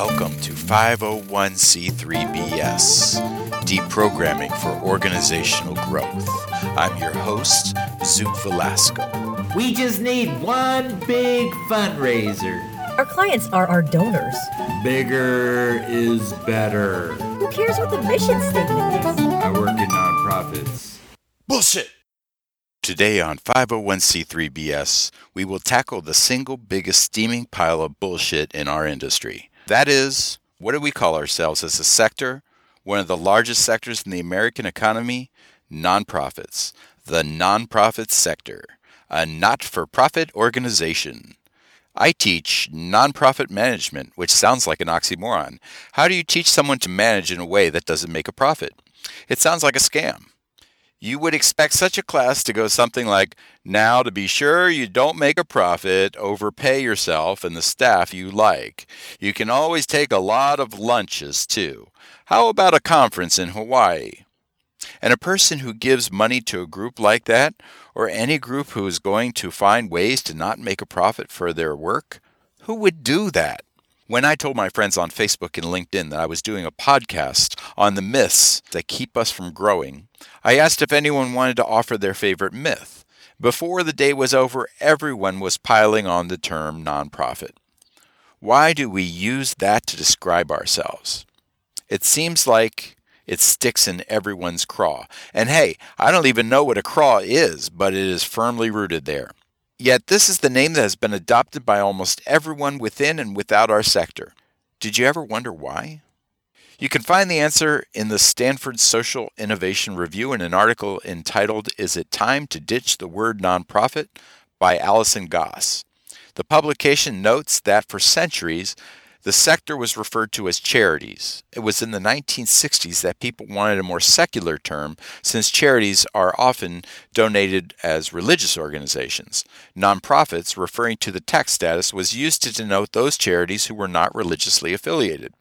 Welcome to 501c3BS, Deprogramming for Organizational Growth. I'm your host, Zoot Velasco. We just need one big fundraiser. Our clients are our donors. Bigger is better. Who cares what the mission statement is? I work in nonprofits. Bullshit! Today on 501c3BS, we will tackle the single biggest steaming pile of bullshit in our industry. That is, what do we call ourselves as a sector? One of the largest sectors in the American economy? Nonprofits. The nonprofit sector. A not for profit organization. I teach nonprofit management, which sounds like an oxymoron. How do you teach someone to manage in a way that doesn't make a profit? It sounds like a scam. You would expect such a class to go something like Now, to be sure you don't make a profit, overpay yourself and the staff you like. You can always take a lot of lunches, too. How about a conference in Hawaii? And a person who gives money to a group like that, or any group who is going to find ways to not make a profit for their work, who would do that? When I told my friends on Facebook and LinkedIn that I was doing a podcast on the myths that keep us from growing, I asked if anyone wanted to offer their favorite myth. Before the day was over, everyone was piling on the term nonprofit. Why do we use that to describe ourselves? It seems like it sticks in everyone's craw. And hey, I don't even know what a craw is, but it is firmly rooted there. Yet this is the name that has been adopted by almost everyone within and without our sector. Did you ever wonder why? You can find the answer in the Stanford Social Innovation Review in an article entitled Is It Time to Ditch the Word Nonprofit by Allison Gauss. The publication notes that for centuries, the sector was referred to as charities. It was in the 1960s that people wanted a more secular term since charities are often donated as religious organizations. Nonprofits, referring to the tax status, was used to denote those charities who were not religiously affiliated.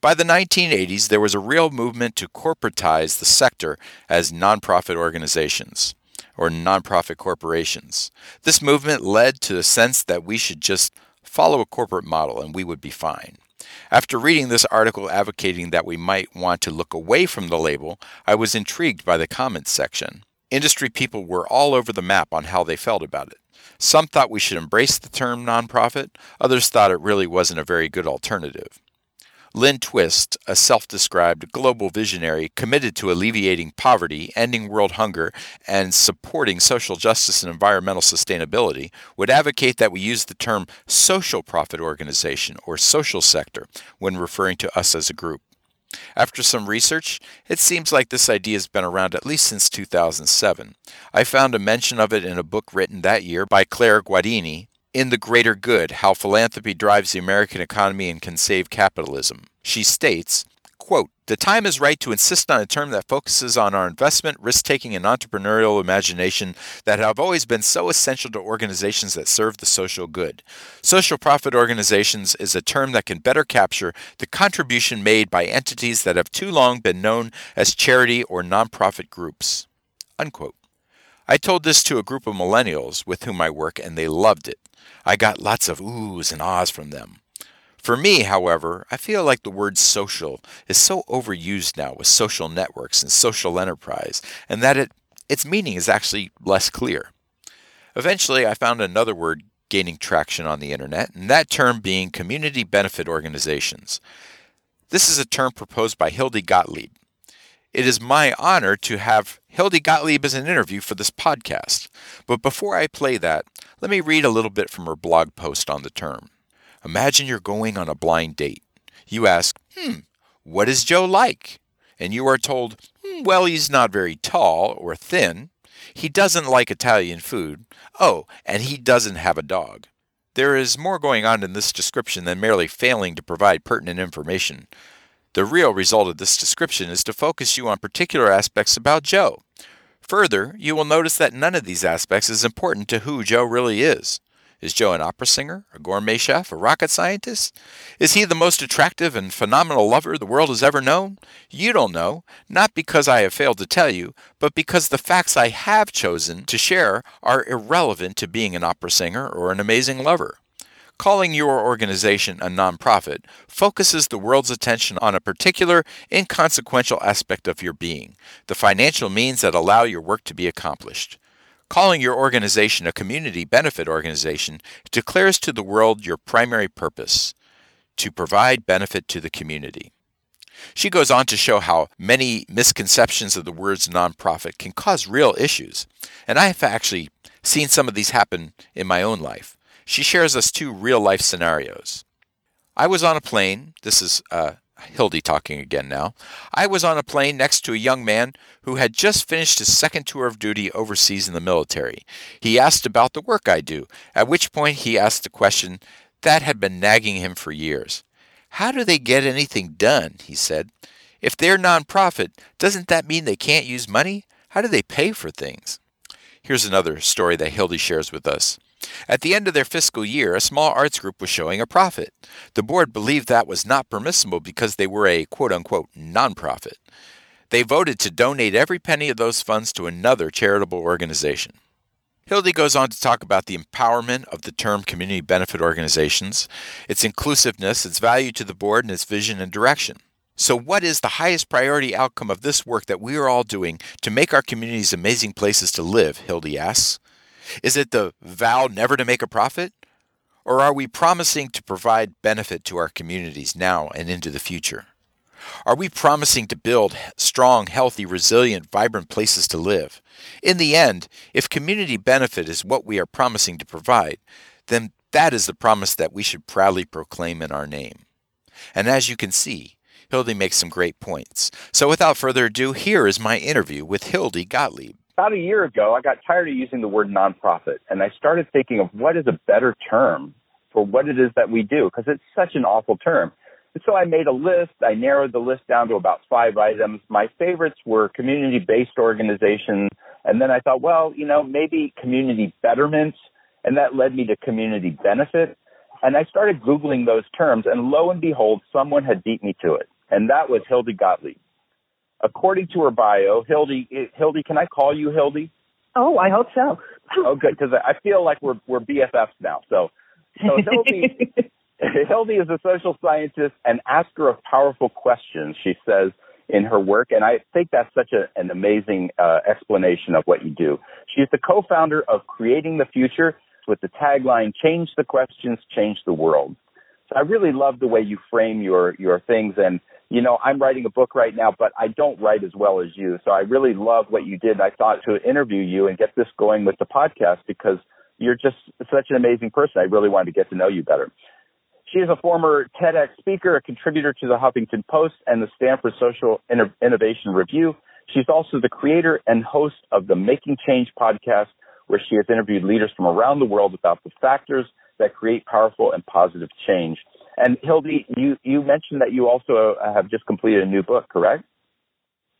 By the 1980s, there was a real movement to corporatize the sector as nonprofit organizations or nonprofit corporations. This movement led to the sense that we should just follow a corporate model and we would be fine. After reading this article advocating that we might want to look away from the label, I was intrigued by the comments section. Industry people were all over the map on how they felt about it. Some thought we should embrace the term nonprofit, others thought it really wasn't a very good alternative. Lynn Twist, a self described global visionary committed to alleviating poverty, ending world hunger, and supporting social justice and environmental sustainability, would advocate that we use the term social profit organization or social sector when referring to us as a group. After some research, it seems like this idea has been around at least since 2007. I found a mention of it in a book written that year by Claire Gaudiani, in the greater good how philanthropy drives the American economy and can save capitalism. She states, quote, the time is right to insist on a term that focuses on our investment, risk taking, and entrepreneurial imagination that have always been so essential to organizations that serve the social good. Social profit organizations is a term that can better capture the contribution made by entities that have too long been known as charity or nonprofit groups. Unquote. I told this to a group of millennials with whom I work, and they loved it. I got lots of oohs and ahs from them. For me, however, I feel like the word social is so overused now with social networks and social enterprise, and that it, its meaning is actually less clear. Eventually, I found another word gaining traction on the internet, and that term being community benefit organizations. This is a term proposed by Hildy Gottlieb. It is my honor to have Hildy Gottlieb as an interview for this podcast. But before I play that, let me read a little bit from her blog post on the term. Imagine you're going on a blind date. You ask, hmm, what is Joe like? And you are told, hmm, well, he's not very tall or thin. He doesn't like Italian food. Oh, and he doesn't have a dog. There is more going on in this description than merely failing to provide pertinent information. The real result of this description is to focus you on particular aspects about Joe. Further, you will notice that none of these aspects is important to who Joe really is. Is Joe an opera singer, a gourmet chef, a rocket scientist? Is he the most attractive and phenomenal lover the world has ever known? You don't know, not because I have failed to tell you, but because the facts I have chosen to share are irrelevant to being an opera singer or an amazing lover. Calling your organization a nonprofit focuses the world's attention on a particular inconsequential aspect of your being, the financial means that allow your work to be accomplished. Calling your organization a community benefit organization declares to the world your primary purpose to provide benefit to the community. She goes on to show how many misconceptions of the words nonprofit can cause real issues. And I have actually seen some of these happen in my own life. She shares us two real life scenarios. I was on a plane. This is uh, Hildy talking again now. I was on a plane next to a young man who had just finished his second tour of duty overseas in the military. He asked about the work I do, at which point he asked a question that had been nagging him for years. How do they get anything done? he said. If they're nonprofit, doesn't that mean they can't use money? How do they pay for things? Here's another story that Hildy shares with us. At the end of their fiscal year, a small arts group was showing a profit. The board believed that was not permissible because they were a quote unquote nonprofit. They voted to donate every penny of those funds to another charitable organization. Hildy goes on to talk about the empowerment of the term community benefit organizations, its inclusiveness, its value to the board, and its vision and direction. So, what is the highest priority outcome of this work that we are all doing to make our communities amazing places to live? Hildy asks. Is it the vow never to make a profit? Or are we promising to provide benefit to our communities now and into the future? Are we promising to build strong, healthy, resilient, vibrant places to live? In the end, if community benefit is what we are promising to provide, then that is the promise that we should proudly proclaim in our name. And as you can see, Hildy makes some great points. So without further ado, here is my interview with Hildy Gottlieb. About a year ago, I got tired of using the word nonprofit, and I started thinking of what is a better term for what it is that we do, because it's such an awful term. And so I made a list. I narrowed the list down to about five items. My favorites were community-based organizations. And then I thought, well, you know, maybe community betterment. And that led me to community benefit. And I started Googling those terms and lo and behold, someone had beat me to it. And that was Hildy Gottlieb. According to her bio, Hildy, Hildy, can I call you Hildy? Oh, I hope so. oh, good, because I feel like we're we're BFFs now. So, so Hildy, Hildy is a social scientist and asker of powerful questions, she says in her work. And I think that's such a, an amazing uh, explanation of what you do. She is the co-founder of Creating the Future with the tagline, change the questions, change the world. So I really love the way you frame your, your things. And, you know, I'm writing a book right now, but I don't write as well as you. So I really love what you did. I thought to interview you and get this going with the podcast because you're just such an amazing person. I really wanted to get to know you better. She is a former TEDx speaker, a contributor to the Huffington Post and the Stanford Social Innovation Review. She's also the creator and host of the Making Change podcast, where she has interviewed leaders from around the world about the factors that create powerful and positive change. And Hildy, you, you mentioned that you also uh, have just completed a new book, correct?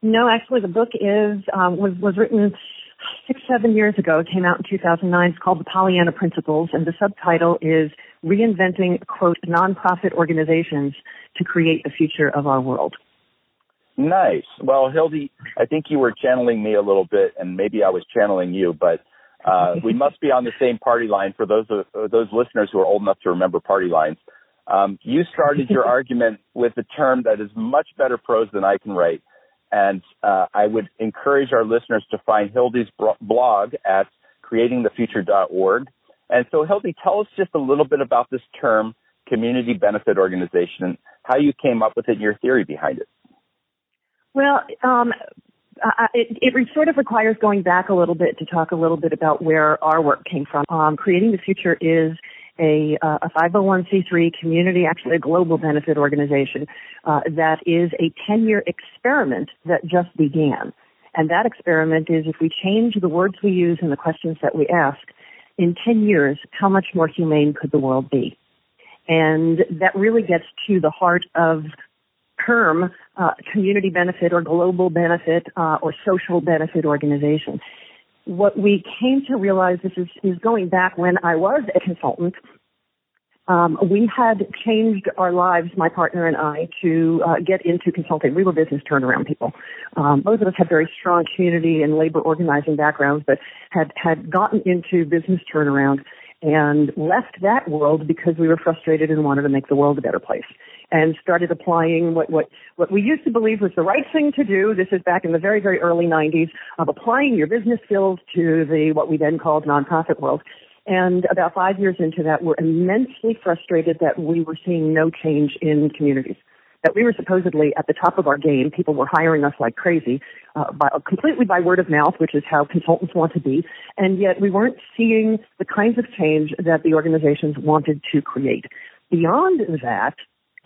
No, actually, the book is um, was was written six, seven years ago. It came out in 2009. It's called The Pollyanna Principles, and the subtitle is Reinventing, quote, Nonprofit Organizations to Create the Future of Our World. Nice. Well, Hildy, I think you were channeling me a little bit, and maybe I was channeling you, but uh, we must be on the same party line for those uh, those listeners who are old enough to remember party lines. Um, you started your argument with a term that is much better prose than I can write. And uh, I would encourage our listeners to find Hildy's blog at creatingthefuture.org. And so, Hildy, tell us just a little bit about this term, community benefit organization, and how you came up with it and your theory behind it. Well, um, it, it, sort of requires going back a little bit to talk a little bit about where our work came from. Um, Creating the Future is a, uh, a 501c3 community, actually a global benefit organization, uh, that is a 10-year experiment that just began. And that experiment is if we change the words we use and the questions that we ask, in 10 years, how much more humane could the world be? And that really gets to the heart of term uh, community benefit or global benefit uh, or social benefit organization what we came to realize this is, is going back when I was a consultant. Um, we had changed our lives, my partner and I, to uh, get into consulting. We were business turnaround people. Um, both of us had very strong community and labor organizing backgrounds, but had had gotten into business turnaround and left that world because we were frustrated and wanted to make the world a better place and started applying what, what, what we used to believe was the right thing to do. This is back in the very, very early 90s of applying your business skills to the, what we then called nonprofit world. And about five years into that, we're immensely frustrated that we were seeing no change in communities. That we were supposedly at the top of our game. People were hiring us like crazy, uh, by, completely by word of mouth, which is how consultants want to be. And yet we weren't seeing the kinds of change that the organizations wanted to create. Beyond that,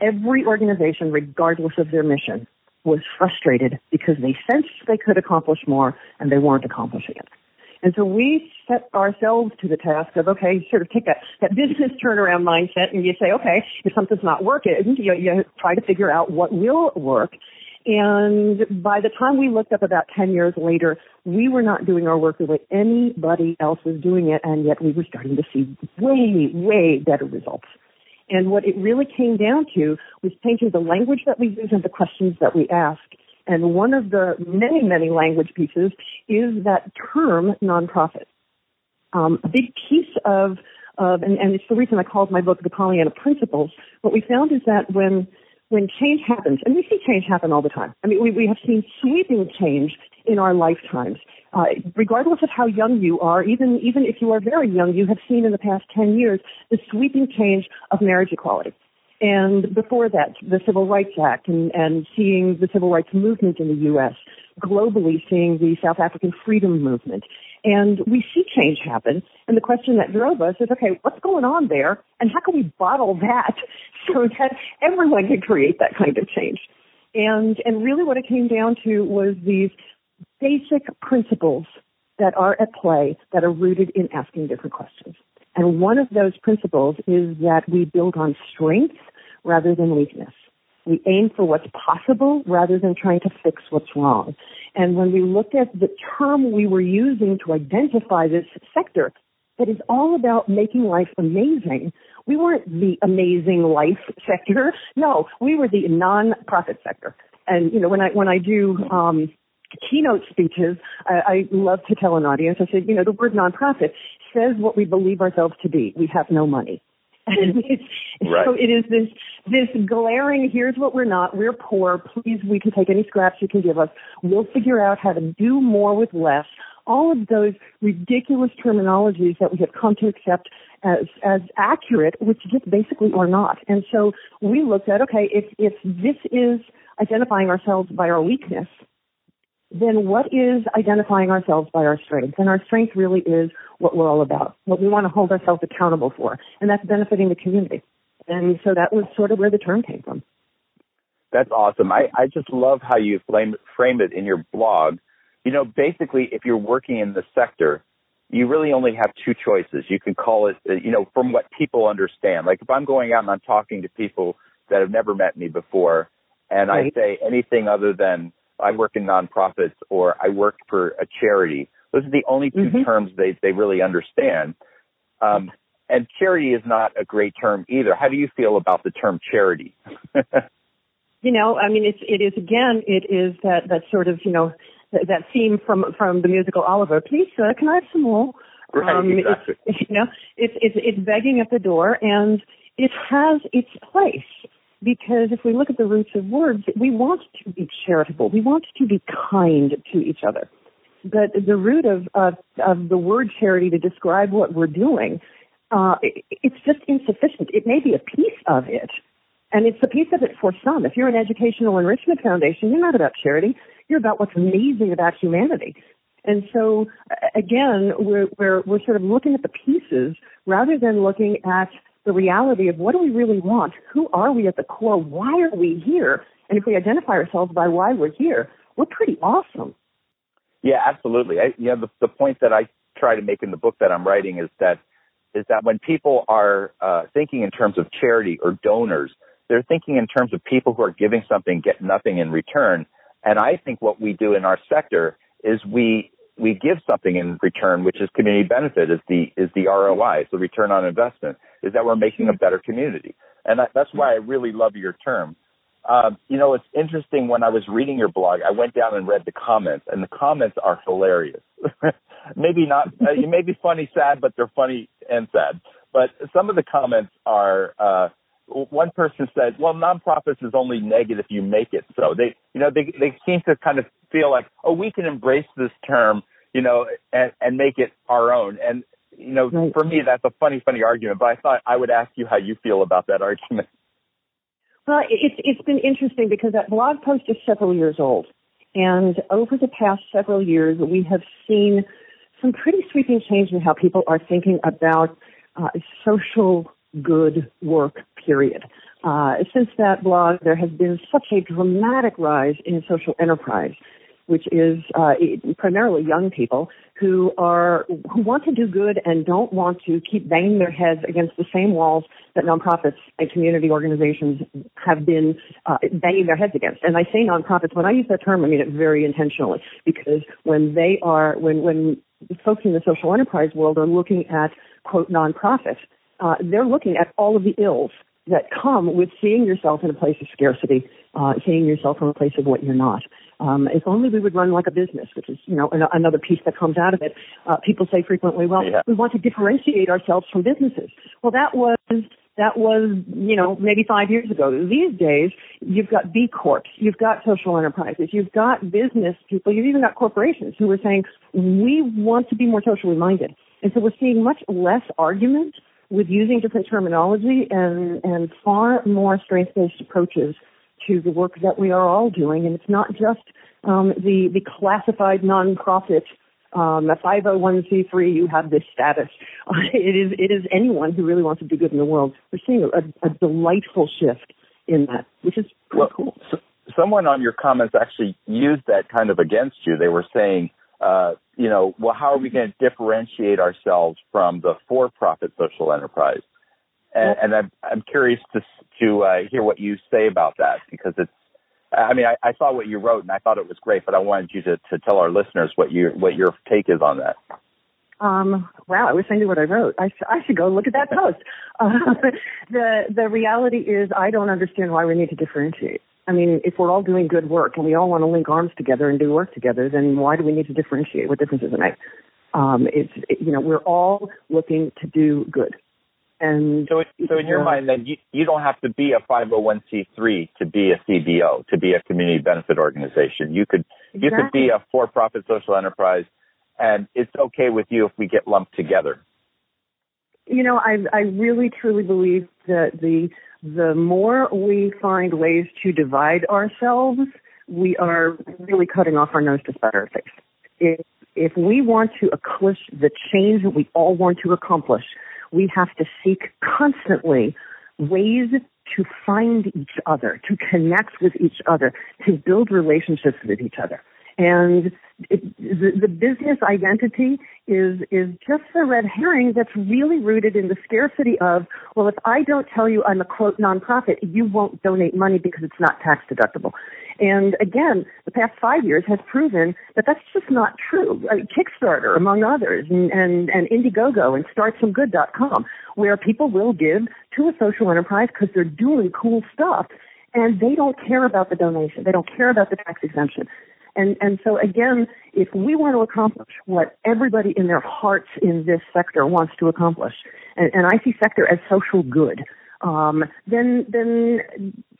every organization, regardless of their mission, was frustrated because they sensed they could accomplish more and they weren't accomplishing it. And so we set ourselves to the task of, okay, sort of take that, that business turnaround mindset and you say, okay, if something's not working, you, you try to figure out what will work. And by the time we looked up about 10 years later, we were not doing our work the way anybody else was doing it, and yet we were starting to see way, way better results. And what it really came down to was changing the language that we use and the questions that we ask. And one of the many, many language pieces is that term nonprofit. Um, a big piece of, of and, and it's the reason I called my book The Pollyanna Principles. What we found is that when when change happens, and we see change happen all the time. I mean, we, we have seen sweeping change in our lifetimes. Uh, regardless of how young you are, even even if you are very young, you have seen in the past 10 years the sweeping change of marriage equality. And before that, the Civil Rights Act and, and seeing the civil rights movement in the U.S., globally seeing the South African freedom movement. And we see change happen. And the question that drove us is, okay, what's going on there? And how can we bottle that so that everyone can create that kind of change? And, and really what it came down to was these basic principles that are at play that are rooted in asking different questions. And one of those principles is that we build on strength rather than weakness. We aim for what's possible rather than trying to fix what's wrong. And when we looked at the term we were using to identify this sector, that is all about making life amazing. We weren't the amazing life sector. No, we were the non-profit sector. And you know, when I when I do um, keynote speeches, I, I love to tell an audience, I said, you know, the word nonprofit says what we believe ourselves to be. We have no money. Right. so it is this, this glaring, here's what we're not, we're poor, please, we can take any scraps you can give us. We'll figure out how to do more with less. All of those ridiculous terminologies that we have come to accept as, as accurate, which just basically are not. And so we looked at, okay, if, if this is identifying ourselves by our weakness, then what is identifying ourselves by our strengths? And our strength really is what we're all about, what we want to hold ourselves accountable for, and that's benefiting the community. And so that was sort of where the term came from. That's awesome. I, I just love how you frame, frame it in your blog. You know, basically, if you're working in the sector, you really only have two choices. You can call it, you know, from what people understand. Like if I'm going out and I'm talking to people that have never met me before, and right. I say anything other than I work in nonprofits or I work for a charity. Those are the only 2 mm-hmm. terms they, they really understand. Um, and charity is not a great term either. How do you feel about the term charity? you know, I mean, it's, it is again, it is that, that sort of, you know, that, that theme from, from the musical Oliver. Please, sir, can I have some more? Right, um, exactly. It's, you know, it's, it's, it's begging at the door and it has its place because if we look at the roots of words, we want to be charitable. We want to be kind to each other. But the root of, of, of the word charity to describe what we're doing, uh, it, it's just insufficient. It may be a piece of it, and it's a piece of it for some. If you're an educational enrichment foundation, you're not about charity. You're about what's amazing about humanity. And so, again, we're, we're, we're sort of looking at the pieces rather than looking at the reality of what do we really want? Who are we at the core? Why are we here? And if we identify ourselves by why we're here, we're pretty awesome. Yeah, absolutely. I, you know, the, the point that I try to make in the book that I'm writing is that is that when people are uh, thinking in terms of charity or donors, they're thinking in terms of people who are giving something, get nothing in return. And I think what we do in our sector is we we give something in return, which is community benefit, is the is the ROI, so return on investment, is that we're making a better community, and that, that's why I really love your term. Um, you know, it's interesting. When I was reading your blog, I went down and read the comments, and the comments are hilarious. maybe not, uh, may be funny, sad, but they're funny and sad. But some of the comments are. Uh, one person said, "Well, nonprofits is only negative if you make it so." They, you know, they they seem to kind of feel like, "Oh, we can embrace this term, you know, and and make it our own." And you know, right. for me, that's a funny, funny argument. But I thought I would ask you how you feel about that argument. Well, it's it's been interesting because that blog post is several years old, and over the past several years, we have seen some pretty sweeping change in how people are thinking about uh, social good work. Period. Uh, since that blog, there has been such a dramatic rise in social enterprise which is uh, primarily young people who are who want to do good and don't want to keep banging their heads against the same walls that nonprofits and community organizations have been uh, banging their heads against. And I say nonprofits when I use that term, I mean it very intentionally because when they are when when folks in the social enterprise world are looking at quote nonprofits, uh, they're looking at all of the ills that come with seeing yourself in a place of scarcity, uh, seeing yourself from a place of what you're not. Um, if only we would run like a business, which is, you know, an- another piece that comes out of it. Uh, people say frequently, well, yeah. we want to differentiate ourselves from businesses. Well, that was that was, you know, maybe five years ago. These days, you've got B Corps, you've got social enterprises, you've got business people, you've even got corporations who are saying, we want to be more socially minded. And so we're seeing much less argument with using different terminology and, and far more strength-based approaches to the work that we are all doing. And it's not just um, the, the classified nonprofit um, a 501c3, you have this status. Uh, it is it is anyone who really wants to do good in the world. We're seeing a, a delightful shift in that, which is well, cool. So someone on your comments actually used that kind of against you. They were saying, uh, you know, well, how are we going to differentiate ourselves from the for-profit social enterprise? And, and I'm, I'm curious to to uh, hear what you say about that because it's. I mean, I, I saw what you wrote and I thought it was great, but I wanted you to, to tell our listeners what your what your take is on that. Um, wow, I wish I knew what I wrote. I, I should go look at that post. Uh, the the reality is, I don't understand why we need to differentiate. I mean, if we're all doing good work and we all want to link arms together and do work together, then why do we need to differentiate? What difference does it make? Um, it's it, you know we're all looking to do good. And so, so in your uh, mind, then you, you don't have to be a 501c3 to be a CBO, to be a community benefit organization. You could exactly. you could be a for-profit social enterprise, and it's okay with you if we get lumped together. You know, I I really truly believe that the the more we find ways to divide ourselves, we are really cutting off our nose to spite our face. If, if we want to accomplish the change that we all want to accomplish, we have to seek constantly ways to find each other, to connect with each other, to build relationships with each other. And it, the, the business identity is is just the red herring that's really rooted in the scarcity of well, if I don't tell you I'm a quote nonprofit, you won't donate money because it's not tax deductible. And again, the past five years has proven that that's just not true. I mean, Kickstarter, among others, and, and, and Indiegogo and StartSomeGood.com, where people will give to a social enterprise because they're doing cool stuff and they don't care about the donation. They don't care about the tax exemption. And, and so again, if we want to accomplish what everybody in their hearts in this sector wants to accomplish, and, and I see sector as social good, um, then, then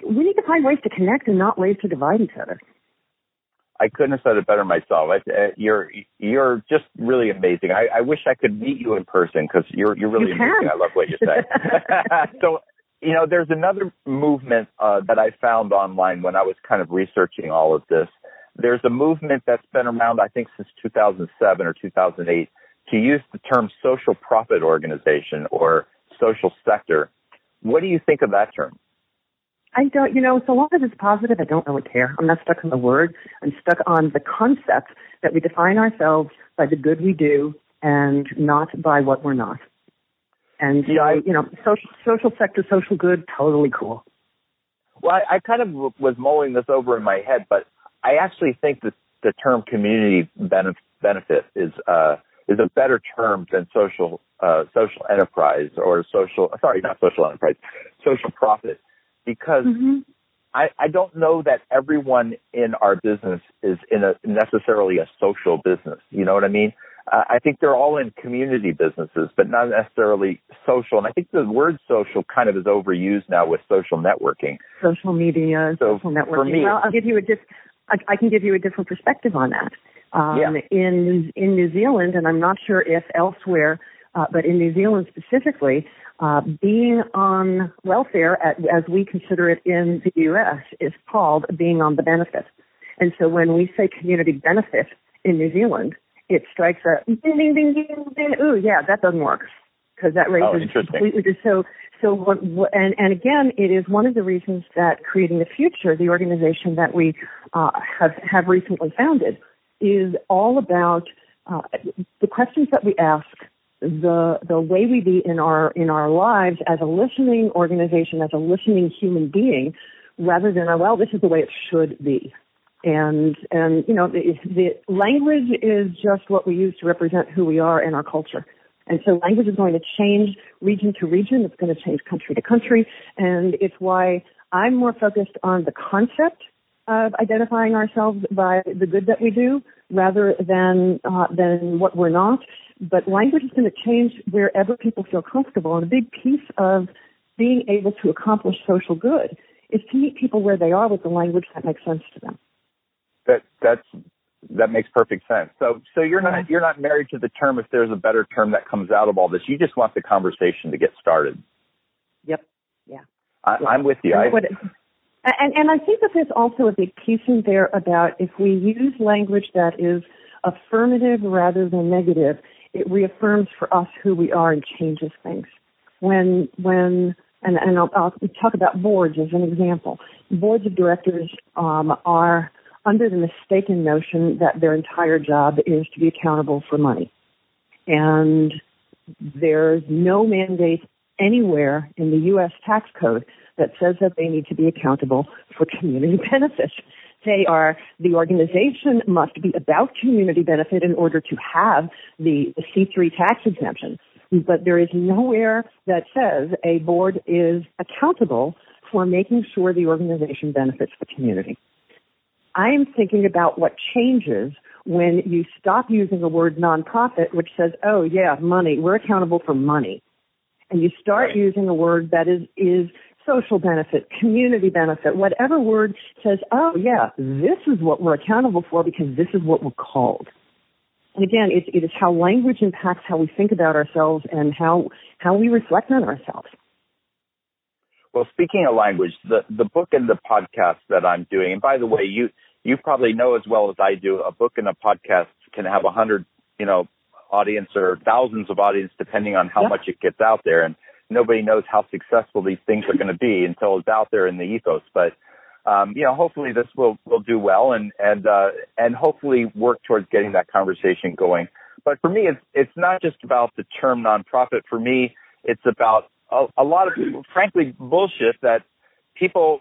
we need to find ways to connect and not ways to divide each other. I couldn't have said it better myself. I, uh, you're you're just really amazing. I, I wish I could meet you in person because you're you're really you amazing. I love what you say. so you know, there's another movement uh, that I found online when I was kind of researching all of this, there's a movement that's been around, I think, since 2007 or 2008 to use the term social profit organization or social sector. What do you think of that term? I don't, you know, so long as it's positive, I don't really care. I'm not stuck on the word. I'm stuck on the concept that we define ourselves by the good we do and not by what we're not. And yeah, I, you know, social, social sector, social good, totally cool. Well, I, I kind of was mulling this over in my head, but I actually think that the term community benefit is uh, is a better term than social uh, social enterprise or social sorry not social enterprise social profit because mm-hmm. I, I don't know that everyone in our business is in a necessarily a social business. You know what I mean? uh, I think they're all in community businesses, but not necessarily social. And I think the word social kind of is overused now with social networking. Social media, so social networking. For me, well, I'll give you a diff- I, I can give you a different perspective on that. Um, yeah. In in New Zealand, and I'm not sure if elsewhere, uh, but in New Zealand specifically, uh, being on welfare, at, as we consider it in the U.S., is called being on the benefit. And so when we say community benefit in New Zealand, it strikes a ding ding ding ding ding. Ooh, yeah, that doesn't work because that raises oh, completely. So so what, and and again, it is one of the reasons that creating the future, the organization that we uh, have have recently founded, is all about uh, the questions that we ask. The the way we be in our in our lives as a listening organization, as a listening human being, rather than a, well, this is the way it should be and and you know the, the language is just what we use to represent who we are and our culture. And so language is going to change region to region. It's going to change country to country. And it's why I'm more focused on the concept of identifying ourselves by the good that we do rather than, uh, than what we're not. But language is going to change wherever people feel comfortable. And a big piece of being able to accomplish social good is to meet people where they are with the language that makes sense to them that that's that makes perfect sense. So so you're not you're not married to the term if there's a better term that comes out of all this. You just want the conversation to get started. Yep. Yeah. I, yeah. I'm with you. I, and and I think that there's also a big piece in there about if we use language that is affirmative rather than negative, it reaffirms for us who we are and changes things. When when and, and I'll, I'll talk about boards as an example. Boards of directors um, are under the mistaken notion that their entire job is to be accountable for money. And there's no mandate anywhere in the U.S. tax code that says that they need to be accountable for community benefits. They are, the organization must be about community benefit in order to have the, the C3 tax exemption. But there is nowhere that says a board is accountable for making sure the organization benefits the community. I'm thinking about what changes when you stop using the word nonprofit, which says, oh yeah, money, we're accountable for money. And you start right. using a word that is, is social benefit, community benefit, whatever word says, oh yeah, this is what we're accountable for because this is what we're called. And again, it, it is how language impacts how we think about ourselves and how, how we reflect on ourselves. Well, speaking of language, the, the book and the podcast that I'm doing, and by the way, you, you probably know as well as I do, a book and a podcast can have a hundred, you know, audience or thousands of audience depending on how yep. much it gets out there. And nobody knows how successful these things are going to be until it's out there in the ethos. But, um, you know, hopefully this will, will do well and, and, uh, and hopefully work towards getting that conversation going. But for me, it's, it's not just about the term nonprofit. For me, it's about a, a lot of people, frankly, bullshit that people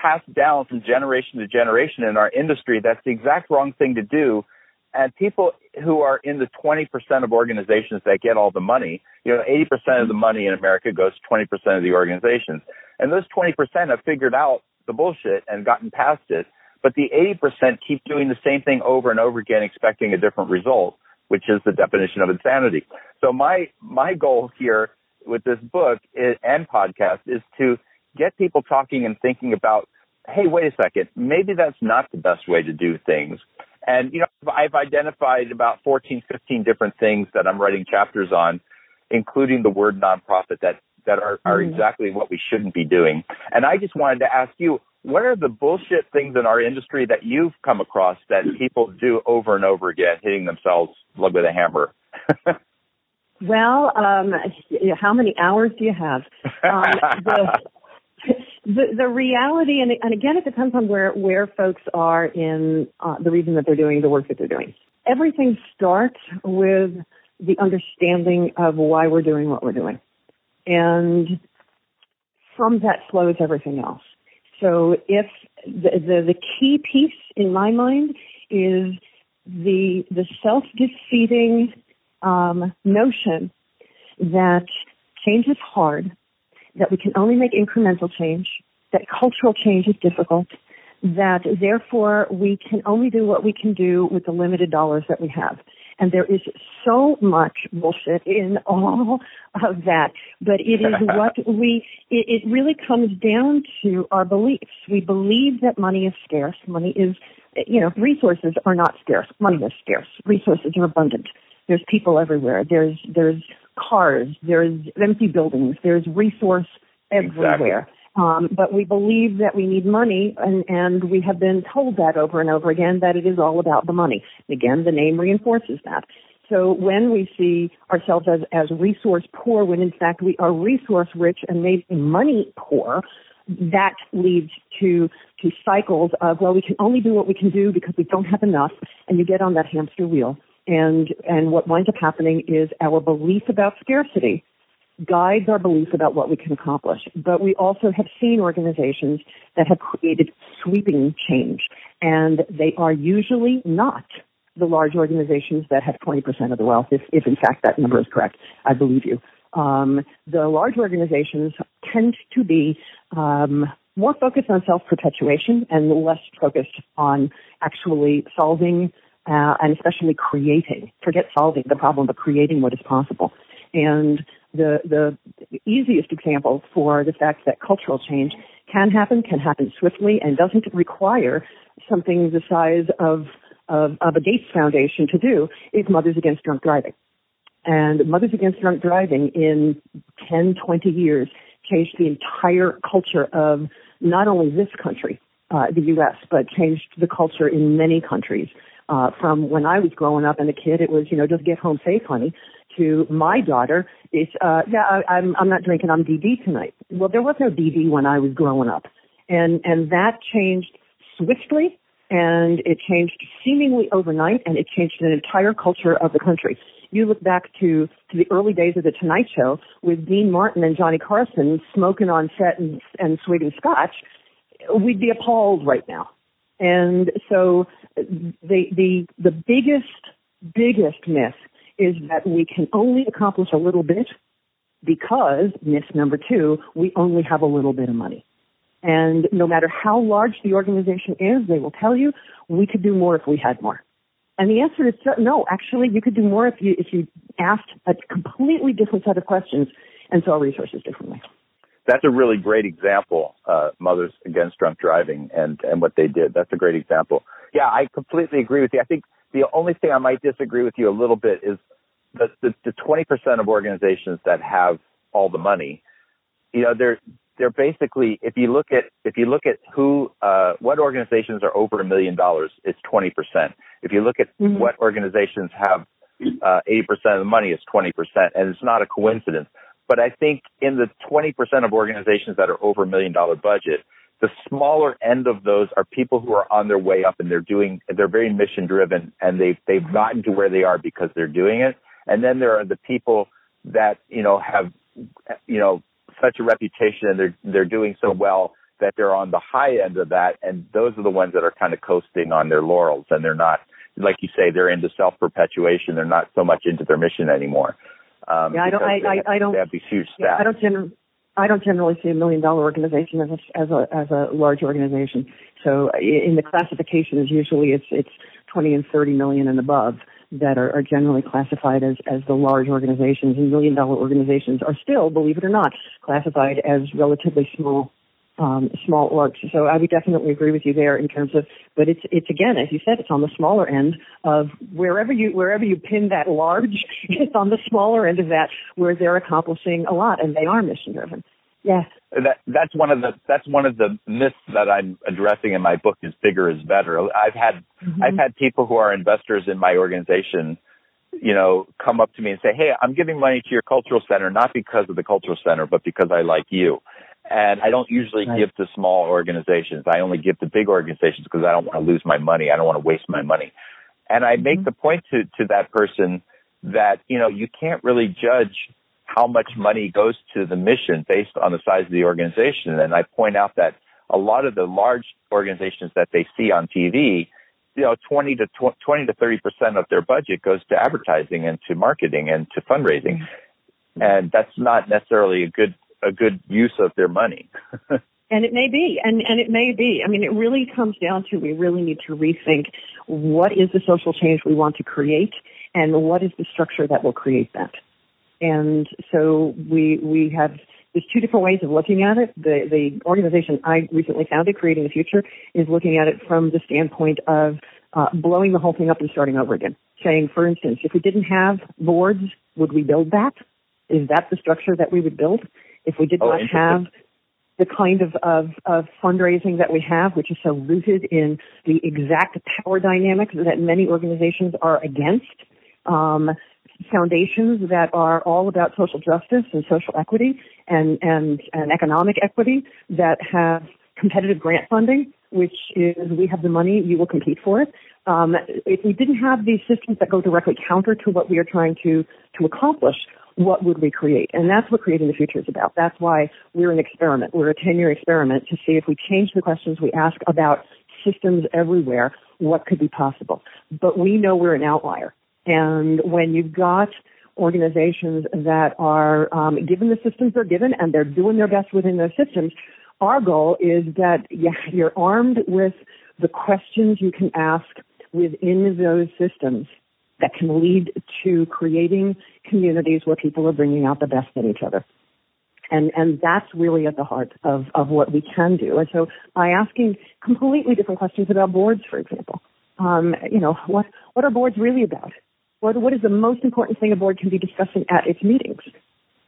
pass down from generation to generation in our industry. That's the exact wrong thing to do. And people who are in the 20% of organizations that get all the money, you know, 80% of the money in America goes to 20% of the organizations. And those 20% have figured out the bullshit and gotten past it. But the 80% keep doing the same thing over and over again, expecting a different result, which is the definition of insanity. So my, my goal here with this book and podcast is to get people talking and thinking about, hey, wait a second, maybe that's not the best way to do things. And, you know, I've identified about 14, 15 different things that I'm writing chapters on, including the word nonprofit that, that are, are mm-hmm. exactly what we shouldn't be doing. And I just wanted to ask you, what are the bullshit things in our industry that you've come across that people do over and over again, hitting themselves with a hammer? Well, um, how many hours do you have? Um, the, the, the reality, and, and again, it depends on where, where folks are in uh, the reason that they're doing the work that they're doing. Everything starts with the understanding of why we're doing what we're doing. And from that flows everything else. So if the, the, the key piece in my mind is the, the self-defeating um, notion that change is hard, that we can only make incremental change, that cultural change is difficult, that therefore we can only do what we can do with the limited dollars that we have. And there is so much bullshit in all of that. But it is what we, it, it really comes down to our beliefs. We believe that money is scarce. Money is, you know, resources are not scarce. Money is scarce. Resources are abundant. There's people everywhere. There's, there's cars. There's empty buildings. There's resource everywhere. Exactly. Um, but we believe that we need money, and, and we have been told that over and over again that it is all about the money. Again, the name reinforces that. So when we see ourselves as, as resource poor, when in fact we are resource rich and maybe money poor, that leads to to cycles of well, we can only do what we can do because we don't have enough, and you get on that hamster wheel. And and what winds up happening is our belief about scarcity guides our belief about what we can accomplish. But we also have seen organizations that have created sweeping change, and they are usually not the large organizations that have 20% of the wealth, if, if in fact that number is correct. I believe you. Um, the large organizations tend to be um, more focused on self-perpetuation and less focused on actually solving uh, and especially creating. Forget solving the problem, but creating what is possible. And the, the easiest example for the fact that cultural change can happen, can happen swiftly, and doesn't require something the size of, of, of a Gates Foundation to do is Mothers Against Drunk Driving. And Mothers Against Drunk Driving in 10, 20 years changed the entire culture of not only this country, uh, the U.S., but changed the culture in many countries. Uh, from when I was growing up and a kid, it was, you know, just get home safe, honey to my daughter is, uh, yeah, I, I'm, I'm not drinking, I'm DD tonight. Well, there was no DD when I was growing up. And, and that changed swiftly and it changed seemingly overnight and it changed an entire culture of the country. You look back to, to the early days of the Tonight Show with Dean Martin and Johnny Carson smoking on set and, and sweeting scotch, we'd be appalled right now. And so the, the, the biggest, biggest myth is that we can only accomplish a little bit because, myth number two, we only have a little bit of money. And no matter how large the organization is, they will tell you we could do more if we had more. And the answer is no. Actually, you could do more if you if you asked a completely different set of questions and saw resources differently. That's a really great example, uh, Mothers Against Drunk Driving, and and what they did. That's a great example. Yeah, I completely agree with you. I think the only thing I might disagree with you a little bit is the, the, the 20% of organizations that have all the money, you know, they're, they're basically, if you look at, if you look at who, uh, what organizations are over a million dollars, it's 20%. If you look at mm-hmm. what organizations have, uh, 80% of the money, it's 20%. And it's not a coincidence. But I think in the 20% of organizations that are over a million dollar budget, the smaller end of those are people who are on their way up and they're doing, they're very mission driven and they've, they've gotten to where they are because they're doing it. And then there are the people that, you know, have, you know, such a reputation and they're, they're doing so well that they're on the high end of that. And those are the ones that are kind of coasting on their laurels and they're not, like you say, they're into self perpetuation. They're not so much into their mission anymore. Um, yeah, I don't, I, have, I, don't, they have these huge. Yeah, I don't generally, I don't generally see a million dollar organization as a, as a as a large organization. So in the classifications, usually it's it's 20 and 30 million and above that are, are generally classified as as the large organizations. And million dollar organizations are still, believe it or not, classified as relatively small um, small orgs. So I would definitely agree with you there in terms of, but it's it's again, as you said, it's on the smaller end of wherever you wherever you pin that large, it's on the smaller end of that where they're accomplishing a lot and they are mission driven. Yeah. That that's one of the that's one of the myths that I'm addressing in my book is bigger is better. I've had mm-hmm. I've had people who are investors in my organization you know, come up to me and say, Hey, I'm giving money to your cultural center, not because of the cultural center, but because I like you. And I don't usually right. give to small organizations. I only give to big organizations because I don't want to lose my money. I don't want to waste my money. And I make mm-hmm. the point to, to that person that, you know, you can't really judge how much money goes to the mission based on the size of the organization. And I point out that a lot of the large organizations that they see on TV, you know, 20 to 20 to 30 percent of their budget goes to advertising and to marketing and to fundraising, mm-hmm. and that's not necessarily a good a good use of their money. and it may be, and, and it may be. I mean, it really comes down to we really need to rethink what is the social change we want to create and what is the structure that will create that. And so we we have there's two different ways of looking at it. The the organization I recently founded, Creating the Future, is looking at it from the standpoint of uh, blowing the whole thing up and starting over again. Saying, for instance, if we didn't have boards, would we build that? Is that the structure that we would build? If we did oh, not have the kind of, of, of fundraising that we have, which is so rooted in the exact power dynamics that many organizations are against, um, foundations that are all about social justice and social equity and, and, and economic equity that have competitive grant funding, which is we have the money, you will compete for it. Um, if we didn't have these systems that go directly counter to what we are trying to, to accomplish, what would we create? And that's what creating the future is about. That's why we're an experiment. We're a 10 year experiment to see if we change the questions we ask about systems everywhere, what could be possible. But we know we're an outlier. And when you've got organizations that are um, given the systems they're given and they're doing their best within those systems, our goal is that you're armed with the questions you can ask within those systems that can lead to creating communities where people are bringing out the best in each other. And, and that's really at the heart of, of what we can do. And so by asking completely different questions about boards, for example, um, you know, what, what are boards really about? What, what is the most important thing a board can be discussing at its meetings?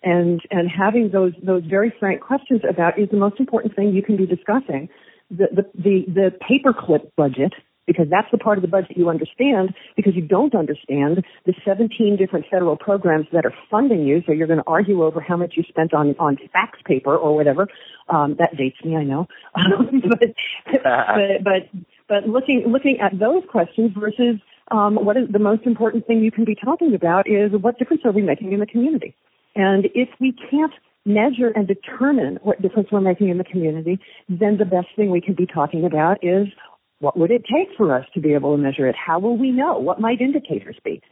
And, and having those, those very frank questions about is the most important thing you can be discussing. The, the, the, the paperclip budget because that's the part of the budget you understand because you don't understand the 17 different federal programs that are funding you. So you're going to argue over how much you spent on, on fax paper or whatever. Um, that dates me, I know. but, but, but, but looking, looking at those questions versus, um, what is the most important thing you can be talking about is what difference are we making in the community? And if we can't measure and determine what difference we're making in the community, then the best thing we can be talking about is what would it take for us to be able to measure it? How will we know? What might indicators be?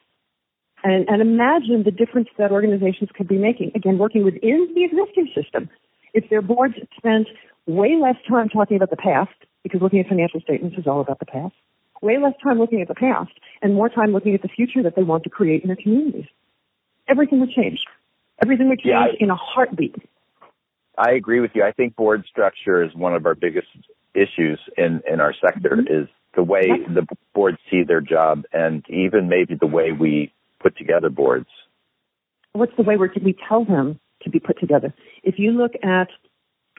And, and imagine the difference that organizations could be making. Again, working within the existing system. If their boards spent way less time talking about the past, because looking at financial statements is all about the past, way less time looking at the past, and more time looking at the future that they want to create in their communities. Everything would change. Everything would change yeah, I, in a heartbeat. I agree with you. I think board structure is one of our biggest issues in, in our sector mm-hmm. is the way the boards see their job and even maybe the way we put together boards. What's the way we tell them to be put together? If you look at,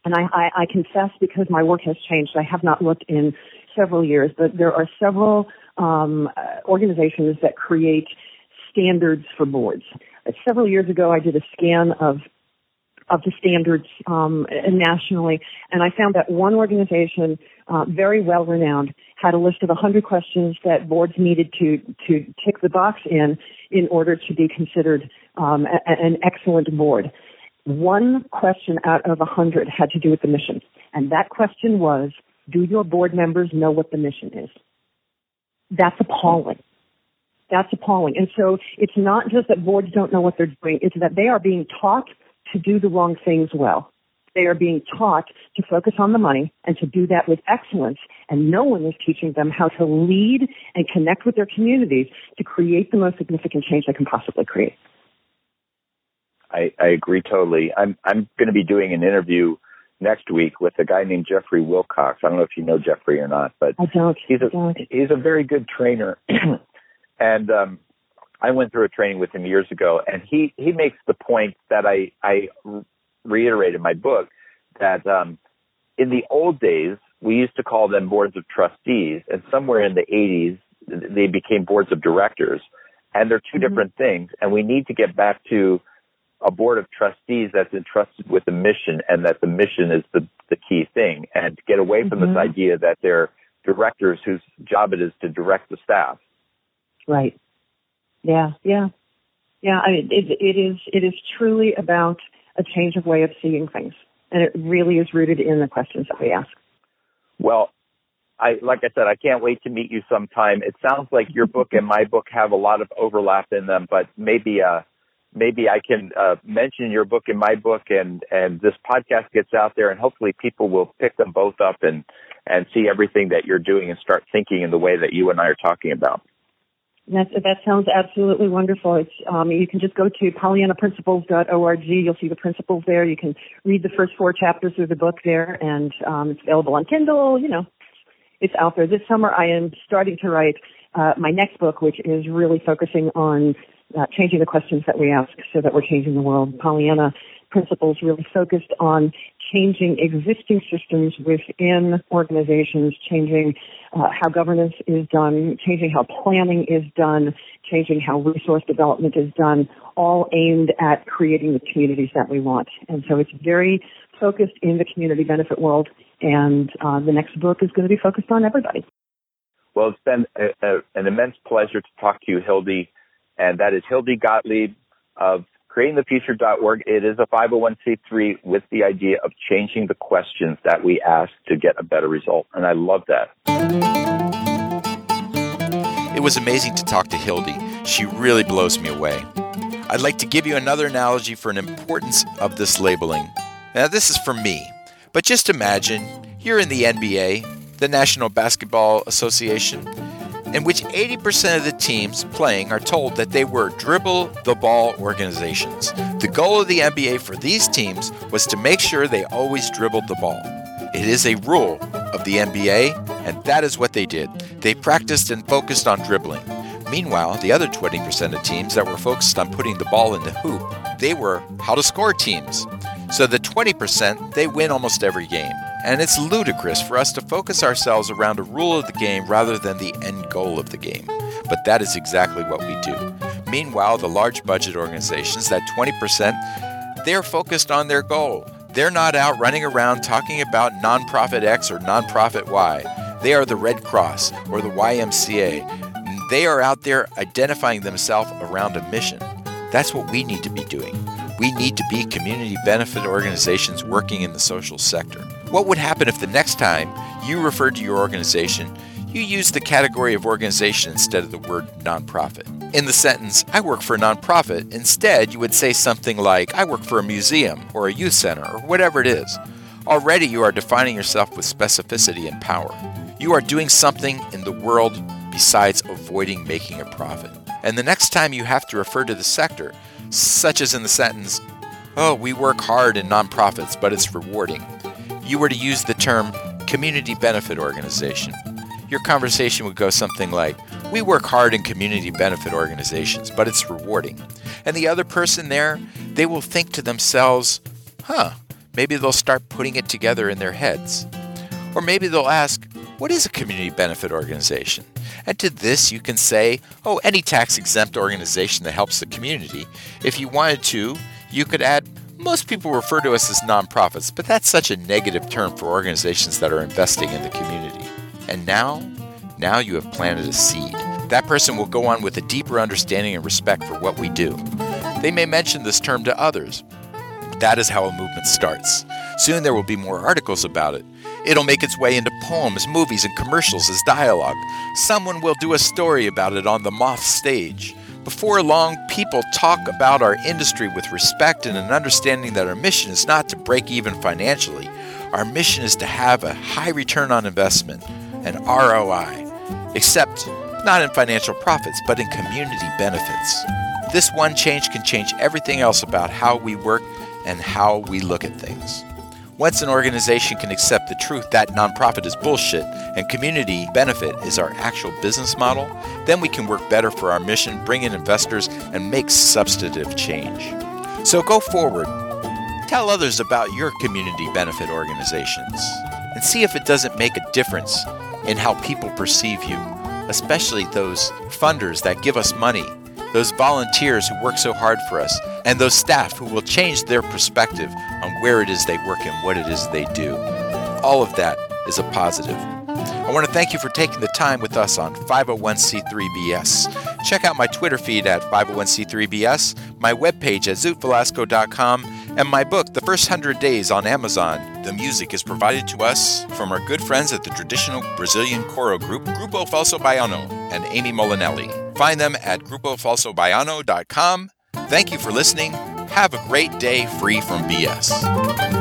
and I, I, I confess because my work has changed, I have not looked in several years, but there are several um, organizations that create standards for boards. Several years ago, I did a scan of of the standards um, nationally, and I found that one organization, uh, very well renowned, had a list of 100 questions that boards needed to to tick the box in in order to be considered um, a, an excellent board. One question out of 100 had to do with the mission, and that question was, "Do your board members know what the mission is?" That's appalling that's appalling. And so it's not just that boards don't know what they're doing, it's that they are being taught to do the wrong things well. They are being taught to focus on the money and to do that with excellence. And no one is teaching them how to lead and connect with their communities to create the most significant change they can possibly create. I, I agree totally. I'm, I'm going to be doing an interview next week with a guy named Jeffrey Wilcox. I don't know if you know Jeffrey or not, but I don't. He's a, don't. he's a very good trainer. and um, I went through a training with him years ago, and he he makes the point that I I reiterate in my book that um, in the old days we used to call them boards of trustees, and somewhere in the 80s they became boards of directors, and they're 2 mm-hmm. different things, and we need to get back to a board of trustees that's entrusted with a mission, and that the mission is the the key thing, and get away from mm-hmm. this idea that they're directors whose job it is to direct the staff. Right. Yeah, yeah, yeah. I mean, it, it is it is truly about a change of way of seeing things, and it really is rooted in the questions that we ask. Well, I like I said, I can't wait to meet you sometime. It sounds like your book and my book have a lot of overlap in them, but maybe uh maybe I can uh, mention your book and my book, and and this podcast gets out there, and hopefully people will pick them both up and and see everything that you're doing and start thinking in the way that you and I are talking about. That, that sounds absolutely wonderful. It's, um, you can just go to PollyannaPrinciples.org. You'll see the principles there. You can read the first four chapters of the book there, and um, it's available on Kindle. You know, it's out there. This summer, I am starting to write uh, my next book, which is really focusing on uh, changing the questions that we ask so that we're changing the world. Pollyanna principles really focused on changing existing systems within organizations, changing uh, how governance is done, changing how planning is done, changing how resource development is done, all aimed at creating the communities that we want. And so it's very focused in the community benefit world, and uh, the next book is going to be focused on everybody. Well, it's been a, a, an immense pleasure to talk to you, Hildy, and that is Hildy Gottlieb of creatingthefuture.org. It is a 501c3 with the idea of changing the questions that we ask to get a better result. And I love that. It was amazing to talk to Hildy. She really blows me away. I'd like to give you another analogy for an importance of this labeling. Now, this is for me, but just imagine you're in the NBA, the National Basketball Association, in which 80% of the teams playing are told that they were dribble the ball organizations. The goal of the NBA for these teams was to make sure they always dribbled the ball. It is a rule of the NBA, and that is what they did. They practiced and focused on dribbling. Meanwhile, the other 20% of teams that were focused on putting the ball in the hoop, they were how to score teams. So the 20%, they win almost every game. And it's ludicrous for us to focus ourselves around a rule of the game rather than the end goal of the game. But that is exactly what we do. Meanwhile, the large budget organizations, that 20%, they're focused on their goal. They're not out running around talking about nonprofit X or nonprofit Y. They are the Red Cross or the YMCA. They are out there identifying themselves around a mission. That's what we need to be doing. We need to be community benefit organizations working in the social sector. What would happen if the next time you referred to your organization, you used the category of organization instead of the word nonprofit? In the sentence, I work for a nonprofit, instead you would say something like, I work for a museum or a youth center or whatever it is. Already you are defining yourself with specificity and power. You are doing something in the world besides avoiding making a profit. And the next time you have to refer to the sector, such as in the sentence, Oh, we work hard in nonprofits, but it's rewarding, you were to use the term community benefit organization. Your conversation would go something like, We work hard in community benefit organizations, but it's rewarding. And the other person there, they will think to themselves, Huh, maybe they'll start putting it together in their heads. Or maybe they'll ask, What is a community benefit organization? And to this, you can say, oh, any tax exempt organization that helps the community. If you wanted to, you could add, most people refer to us as nonprofits, but that's such a negative term for organizations that are investing in the community. And now, now you have planted a seed. That person will go on with a deeper understanding and respect for what we do. They may mention this term to others. That is how a movement starts. Soon there will be more articles about it. It'll make its way into poems, movies, and commercials as dialogue. Someone will do a story about it on the Moth stage. Before long, people talk about our industry with respect and an understanding that our mission is not to break even financially. Our mission is to have a high return on investment, an ROI, except not in financial profits, but in community benefits. This one change can change everything else about how we work and how we look at things. Once an organization can accept the truth that nonprofit is bullshit and community benefit is our actual business model, then we can work better for our mission, bring in investors, and make substantive change. So go forward. Tell others about your community benefit organizations and see if it doesn't make a difference in how people perceive you, especially those funders that give us money those volunteers who work so hard for us, and those staff who will change their perspective on where it is they work and what it is they do. All of that is a positive. I want to thank you for taking the time with us on 501c3bs. Check out my Twitter feed at 501c3bs, my webpage at zootvelasco.com, and my book, The First Hundred Days, on Amazon. The music is provided to us from our good friends at the traditional Brazilian choral group, Grupo Falso Baiano, and Amy Molinelli. Find them at grupofalsobaiano.com. Thank you for listening. Have a great day free from BS.